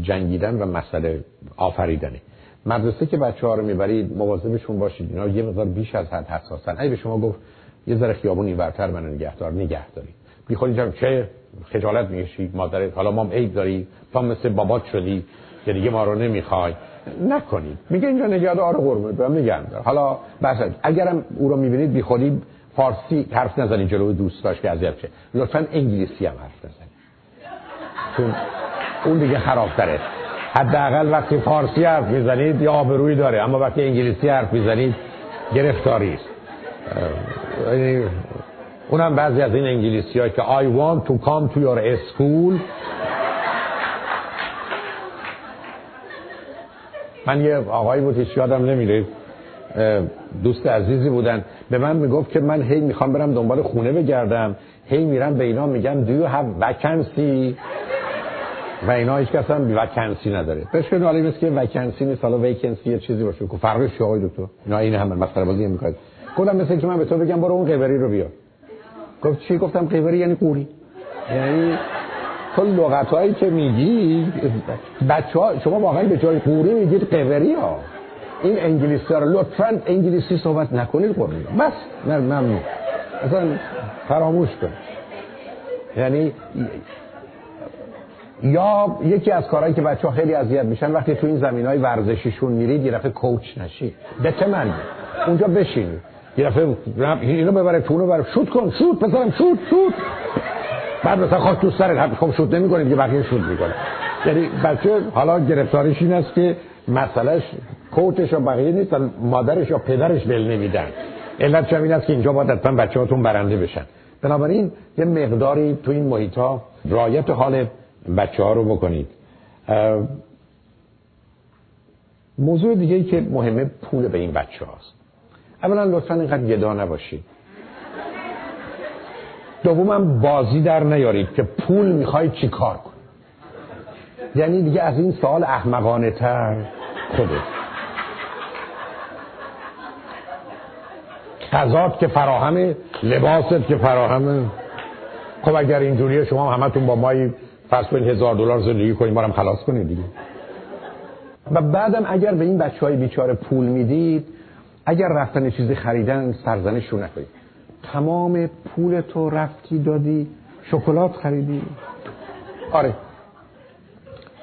جنگیدن و مسئله آفریدنه. مدرسه که بچه ها رو می‌برید مواظبشون باشید. اینا یه مقدار بیش از حد حساسن. اگه به شما گفت یه ذره خیابون اینورتر من نگهدار نگه داری بیخوری جمع چه خجالت میشی مادرت حالا مام عیب داری؟ تا مثل بابات شدی که دیگه ما رو نمی‌خوای. نکنید. میگه اینجا نگهدار قربونت برم نگه دار. حالا بس اگرم او رو می‌بینید بیخودی فارسی حرف نزنید جلوی دوستاش که اذیت شه. لطفا انگلیسی هم حرف نزنید. چون اون دیگه خرابتره. حداقل وقتی فارسی حرف می‌زنید یا آبرویی داره اما وقتی انگلیسی حرف می‌زنید گرفتاری است. یعنی اونم بعضی از این انگلیسی های که I want to come to your school. من یه آقایی بود هیچ یادم نمیره. دوست عزیزی بودن. به من می‌گفت که من هی می‌خوام برم دنبال خونه بگردم. هی میرم به اینا میگم do you have vacancy? و اینا هیچ کس هم وکنسی نداره. بشه حالا این که وکنسی نیست حالا ویکنسی یه چیزی باشه. که فرقش چیه آقای دکتر؟ اینا این همه مسخره بازی می‌کنه گفتم مثل که من به تو بگم برو اون قیوری رو بیار. گفت چی؟ گفتم قیوری یعنی قوری. یعنی تو لغت هایی که میگی بچه ها شما واقعا به جای قوری میگید قیوری ها. این انگلیسی ها رو لطفا انگلیسی صحبت نکنید قوری بس ممنون. اصلا فراموش کن. یعنی یا یکی از کارهایی که بچه ها خیلی اذیت میشن وقتی تو این زمین های ورزشیشون میرید یه کوچ نشی. چه مرگی اونجا بشین یه دفعه اینو ببره تو ببره. شوت کن شوت بزنم شوت شوت. بعد مثلا خواست تو سر خب شد نمی‌کنه که بقیه شد می‌کنه یعنی بچه حالا گرفتارش این است که مسئلهش کوتش و بقیه نیست مادرش یا پدرش بل نمیدن. علت این است که اینجا باید حتما بچه هاتون برنده بشن. بنابراین یه مقداری تو این محیط ها رایت حال بچه ها رو بکنید. موضوع دیگه ای که مهمه پول به این بچه هاست اولا لطفا اینقدر گدا نباشید. دومم بازی در نیارید که پول می‌خوای چی کار کن یعنی دیگه از این سوال احمقانه تر خوبه غذات که فراهمه لباست که فراهمه. خب اگر اینجوریه شما همتون با مایی فرض کنید هزار دلار زندگی کنید ما هم خلاص کنید دیگه. و بعدم اگر به این بچه های بیچاره پول می‌دید اگر رفتن چیزی خریدن سرزنششون نکنید. تمام پول تو رفتی دادی شکلات خریدی. آره.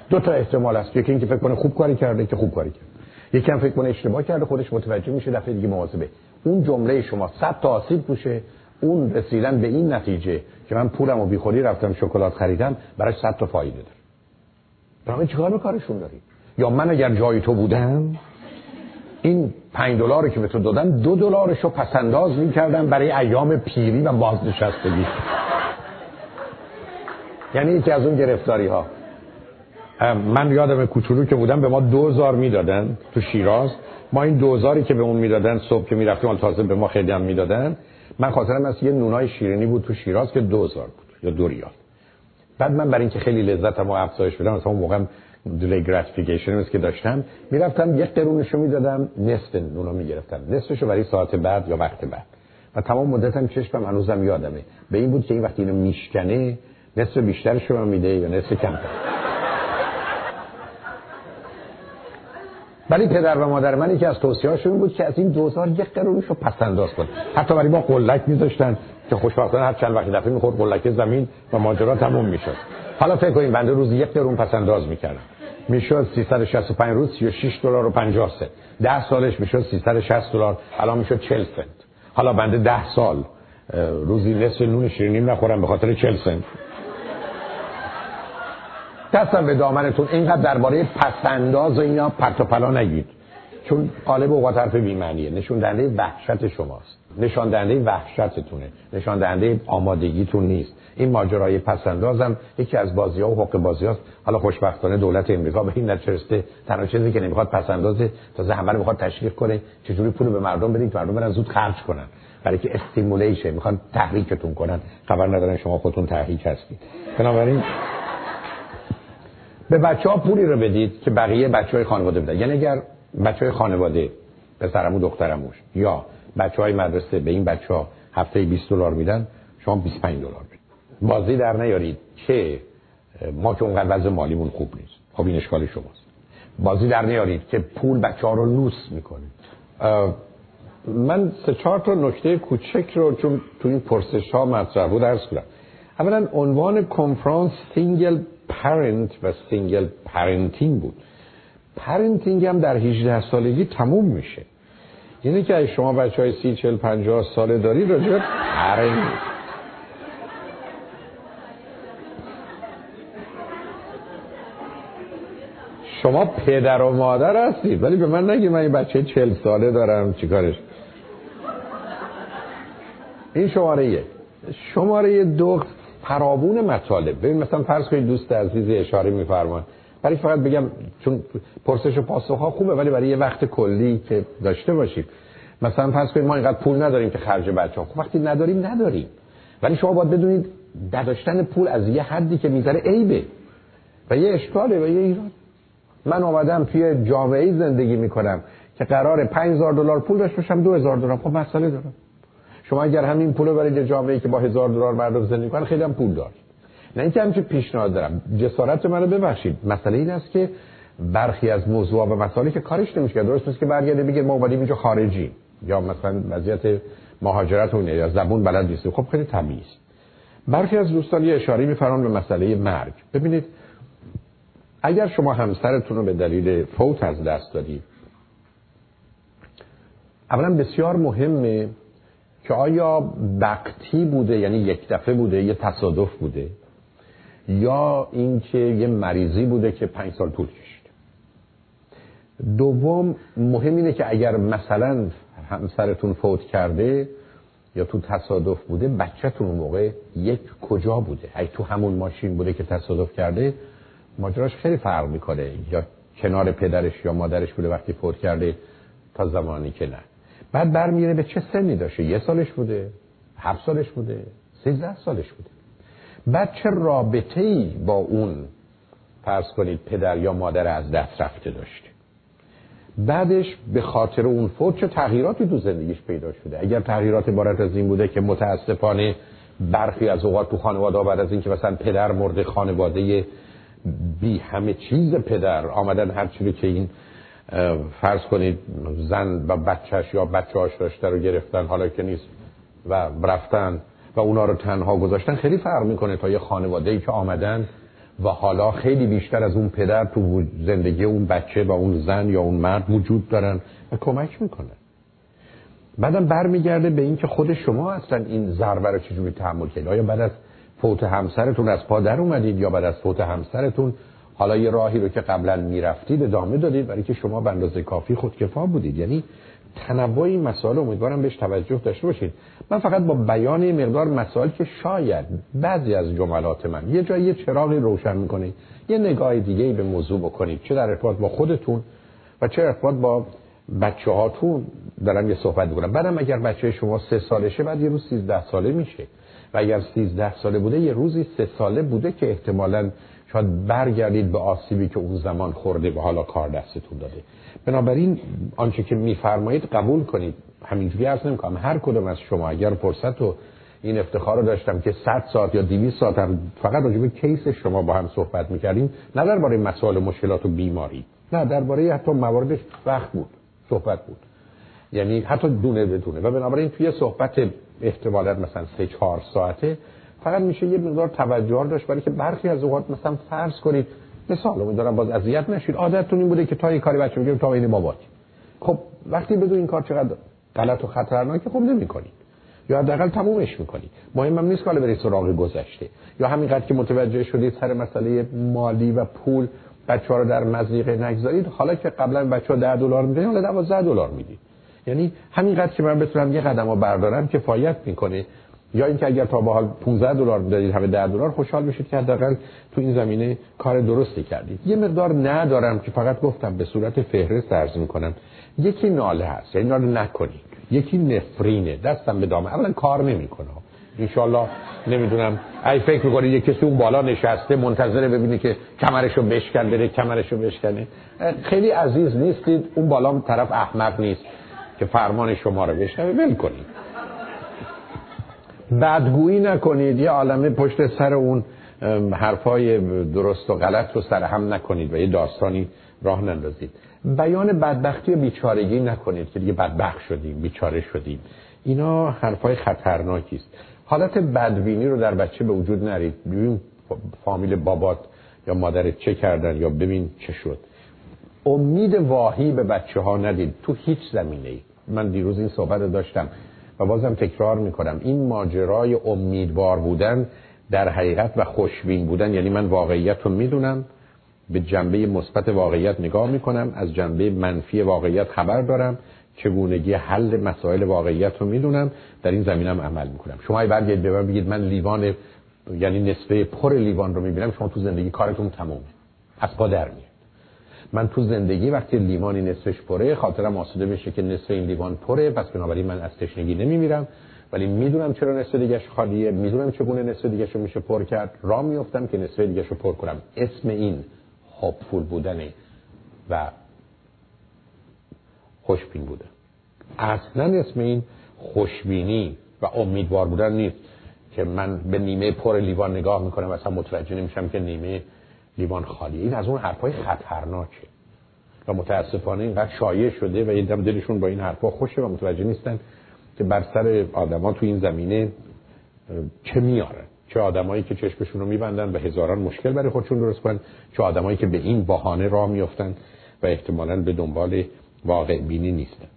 دو تا احتمال است. یکی اینکه فکر کنه خوب کاری کرده که خوب کاری کرده. یکی هم فکر کنه اشتباه کرده خودش متوجه میشه دفعه دیگه مواظبه. اون جمله شما صد تا آسیب میشه اون رسیدن به این نتیجه که من پولم و بیخودی رفتم شکلات خریدم برای صد تا فایده داره. برای چیکار به کارشون داری؟ یا من اگر جای تو بودم این پنج دلاری که به تو دادم دو دلارشو پسنداز می‌کردم برای ایام پیری و بازنشستگی. یعنی یکی از اون گرفتاری ها من یادم کوچولو که بودم به ما دوزار می‌دادن تو شیراز. ما این دوزاری که به اون می‌دادن صبح که می‌رفتیم تازه به ما خیلی هم می‌دادن. من خاطرم از یه نونای شیرینی بود تو شیراز که دوزار بود یا دو ریال. بعد من برای اینکه خیلی لذتم و افزایش بدم مثلا اون موقع دیلی گراتیفیکیشن که داشتم می‌رفتم یک قرونشو می‌دادم نصف نونو می‌گرفتم. نصفشو برای ساعت بعد یا وقت بعد. و تمام مدتم چشمم هنوزم یادمه. به این بود که این وقتی اینو میشکنه نصف بیشترشو من میده یا نصف کمتر. ولی پدر و مادر من که از توصیه‌هاشون بود که از این دوزار یک قرونش رو پس انداز کن حتی برای ما قلک میذاشتن که خوشبختانه هر چند وقت دفعه می‌خورد قلک زمین و ماجرا تموم می‌شد. حالا فکر کنید بنده روزی یک قرون پس انداز می‌کردم. می‌شد 365 روز 36 دلار و 50 سنت. 10 سالش می‌شد 360 دلار. الان می‌شد 40 سنت. حالا بنده 10 سال روزی نصف نون شیرینی نخورم به خاطر 40 سنت. دستم به دامنتون. اینقدر درباره پسنداز و اینا پرت و پلا نگید. چون قالب اوقات حرف بی‌معنیه. نشون دهنده وحشت شماست. نشان دهنده وحشتتونه. نشان دهنده آمادگیتون نیست. این ماجرای پس‌اندازم یکی از بازی ها و حقه بازی هاست حالا خوشبختانه دولت امریکا به این نتیجه تنها چیزی که نمی‌خواد پس‌اندازه تازه همه رو می‌خواد تشویق کنه. چجوری پول به مردم بدید مردم برن زود خرج کنن؟ برای که stimulation. می‌خوان تحریکتون کنن. خبر ندارن شما خودتون تحریک هستید. بنابراین به بچه ها پولی رو بدید که بقیه بچه های خانواده بدن. یعنی اگر بچه های خانواده پسرعمو دخترعموش یا بچه های مدرسه به این بچه ها هفته 20 دلار میدن شما 25 دلار بدید. بازی در نیارید که ما که اونقدر وضع مالیمون خوب نیست. خب این اشکال شماست. بازی در نیارید که پول بچه ها رو لوس می‌کنه. من سه چهار تا نکته کوچک رو چون تو این پرسش ها مطرح بود عرض کنم. اولا عنوان کنفرانس single parent و single parenting بود. پرنتینگ هم در 18 سالگی تموم میشه. یعنی که شما بچه های سی چل پنجاه ساله دارید راجع پرنت. شما پدر و مادر هستید ولی به من نگی من این بچه چل ساله دارم چیکارش این شماره یک. شماره دو پرابون مطالب. ببین مثلا فرض کنید دوست عزیز اشاره میفرمان برای فقط بگم چون پرسش و پاسخ ها خوبه ولی برای یه وقت کلی که داشته باشیم. مثلا فرض کنید ما اینقدر پول نداریم که خرج بچه ها خب وقتی نداریم نداریم. ولی شما باید بدونید نداشتن پول از یه حدی که می‌ذاره عیبه. و یه اشکاله و یه ایراد. من آمدم توی جامعه زندگی می‌کنم که قرار 5000 دلار پول داشته باشم 2000 دلار. خب مسئله دارم. شما اگر همین پول رو برید جامعه که با هزار دلار مردم زندگی کنن خیلی هم پول داشت نه اینکه همچین پیشنهاد دارم. جسارت منو ببخشید. مسئله این است که برخی از موضوع و مسائلی که کارش نمیشه درست نیست که برگرده بگه ما اومدیم اینجا خارجی. یا مثلا وضعیت مهاجرت اونه یا زبون بلد نیست. خب خیلی طبیعی برخی از دوستان یه اشاره میفرمان به مسئله مرگ. ببینید اگر شما همسرتون رو به دلیل فوت از دست دادید اولا بسیار مهمه که آیا وقتی بوده یعنی یک دفعه بوده یه تصادف بوده یا اینکه یه مریضی بوده که پنج سال طول کشید؟ دوم مهم اینه که اگر مثلا همسرتون فوت کرده یا تو تصادف بوده بچهتون اون موقع یک کجا بوده؟ اگه تو همون ماشین بوده که تصادف کرده ماجراش خیلی فرق می‌کنه یا کنار پدرش یا مادرش بوده وقتی فوت کرده تا زمانی که نه. بعد برمیره به چه سنی داشته؟ یه سالش بوده هفت سالش بوده سیزده سالش بوده. بعد چه رابطه ای با اون فرض کنید پدر یا مادر از دست رفته داشته؟ بعدش به خاطر اون فوت چه تغییراتی تو زندگیش پیدا شده؟ اگر تغییرات عبارت از این بوده که متاسفانه برخی از اوقات تو خانواده بعد از اینکه مثلا پدر مرد خانواده بی همه چیز پدر آمدن هر چیزی که این فرض کنید زن و بچهش یا بچه‌هاش داشته رو گرفتن حالا که نیست و رفتن و اونا رو تنها گذاشتن خیلی فرق می‌کنه تا یه خانواده ای که آمدن و حالا خیلی بیشتر از اون پدر تو زندگی اون بچه و اون زن یا اون مرد وجود دارن و کمک می‌کنن بعدم برمیگرده به اینکه خود شما اصلا این ضربه رو چجوری تحمل کردید آیا بعد از فوت همسرتون از پادر اومدید یا بعد از فوت همسرتون حالا یه راهی رو که قبلا می‌رفتید ادامه دادید برای که شما به اندازه کافی خودکفا بودید. یعنی تنوع این مسائل امیدوارم بهش توجه داشته باشید من فقط با بیان مقدار مسائل که شاید بعضی از جملات من یه جایی چراغی روشن می‌کنه یه نگاه دیگه به موضوع بکنید چه در ارتباط با خودتون و چه ارتباط با بچه هاتون دارم یه صحبت می‌کنم. بعدم اگر بچه شما سه سالشه بعد یه روز سیزده ساله میشه. و اگر سیزده ساله بوده یه روزی سه ساله بوده که احتمالاً شاید برگردید به آسیبی که اون زمان خورده و حالا کار دستتون داده. بنابراین آنچه که میفرمایید قبول کنید. همینجوری عرض نمی‌کنم. هر کدوم از شما اگر فرصت و این افتخار رو داشتم که 100 ساعت یا 200 ساعت هم فقط راجع به کیس شما با هم صحبت می‌کردیم نه درباره مسائل مشکلات و بیماری نه درباره حتی مواردش وقت بود صحبت بود. یعنی حتی دونه بدونه و بنابراین توی صحبت احتمالاً مثلا 3 4 ساعته فقط میشه یه مقدار توجه داشت برای که برخی از اوقات مثلا فرض کنید مثال امیدوارم باز اذیت نشید. عادتتون این بوده که تا این کاری بچه میگه تا این بابات خب وقتی بدون این کار چقدر غلط و خطرناکه خب نمی‌کنید. یا حداقل تمومش می‌کنید. مهمم نیست که برید سراغ گذشته. یا همینقدر که متوجه شدید سر مسئله مالی و پول بچه ها رو در مزیقه نگذارید. حالا که قبلا بچه ها 10 دلار میدن حالا 12 دلار می‌دید. یعنی همینقدر که من بتونم یه قدم رو بردارم کفایت می‌کنه. یا اینکه اگر تا به حال 15 دلار می‌دادید همه 10 دلار خوشحال بشید که حداقل تو این زمینه کار درستی کردید. یه مقدار ندارم که فقط گفتم به صورت فهرست عرض می‌کنم. یکی ناله هست یعنی ناله نکنید. یکی نفرینه دستم به دامه. اولا کار نمی‌کنه. انشالله نمی‌دونم. ای فکر می‌کنید یه کسی اون بالا نشسته منتظره ببینی که کمرشو بشکن بره کمرشو بشکنه. خیلی عزیز نیستید. اون بالا طرف احمق نیست که فرمان شما رو بشنوه. ول کنید. بدگویی نکنید یه عالمه پشت سر اون حرفای درست و غلط رو سر هم نکنید و یه داستانی راه نندازید. بیان بدبختی و بیچارگی نکنید که دیگه بدبخت شدیم بیچاره شدیم. اینا حرفای خطرناکی است. حالت بدبینی رو در بچه به وجود نرید. ببین فامیل بابات یا مادرت چه کردن یا ببین چه شد. امید واهی به بچه ها ندید. تو هیچ زمینه ای من دیروز این صحبت داشتم. بازم تکرار می‌کنم. این ماجرای امیدوار بودن در حقیقت و خوشبین بودن یعنی من واقعیت رو می‌دونم به جنبه مثبت واقعیت نگاه می‌کنم از جنبه منفی واقعیت خبر دارم چگونگی حل مسائل واقعیت رو می‌دونم در این زمینم عمل می‌کنم. شما برگردید به من بگید من لیوان یعنی نصفه پر لیوان رو می‌بینم شما تو زندگی کارتون تمومه. از پا در میاد. من تو زندگی وقتی لیوانی نصفش پره خاطرم آسوده بشه که نصف این لیوان پره پس بنابراین من از تشنگی نمیمیرم. ولی می‌دونم چرا نصف دیگهش خالیه می‌دونم چگونه نصف دیگهش رو میشه پر کرد. راه میفتم که نصف دیگهش رو پر کنم. اسم این هاپفول بودنه و خوشبین بوده. اصلا اسم این خوشبینی و امیدوار بودن نیست که من به نیمه پر لیوان نگاه می‌کنم اصلا متوجه نمیشم که نیمه لیوان خالیه این از اون حرفای خطرناکه. و متاسفانه اینقدر شایع شده و دم دلشون با این حرفا خوشه و متوجه نیستن که بر سر آدما تو این زمینه چه میارن چه آدمایی که چشمشون رو میبندن و هزاران مشکل برای خودشون درست کنن چه آدمایی که به این بهانه راه میافتن و احتمالا به دنبال واقع بینی نیستن.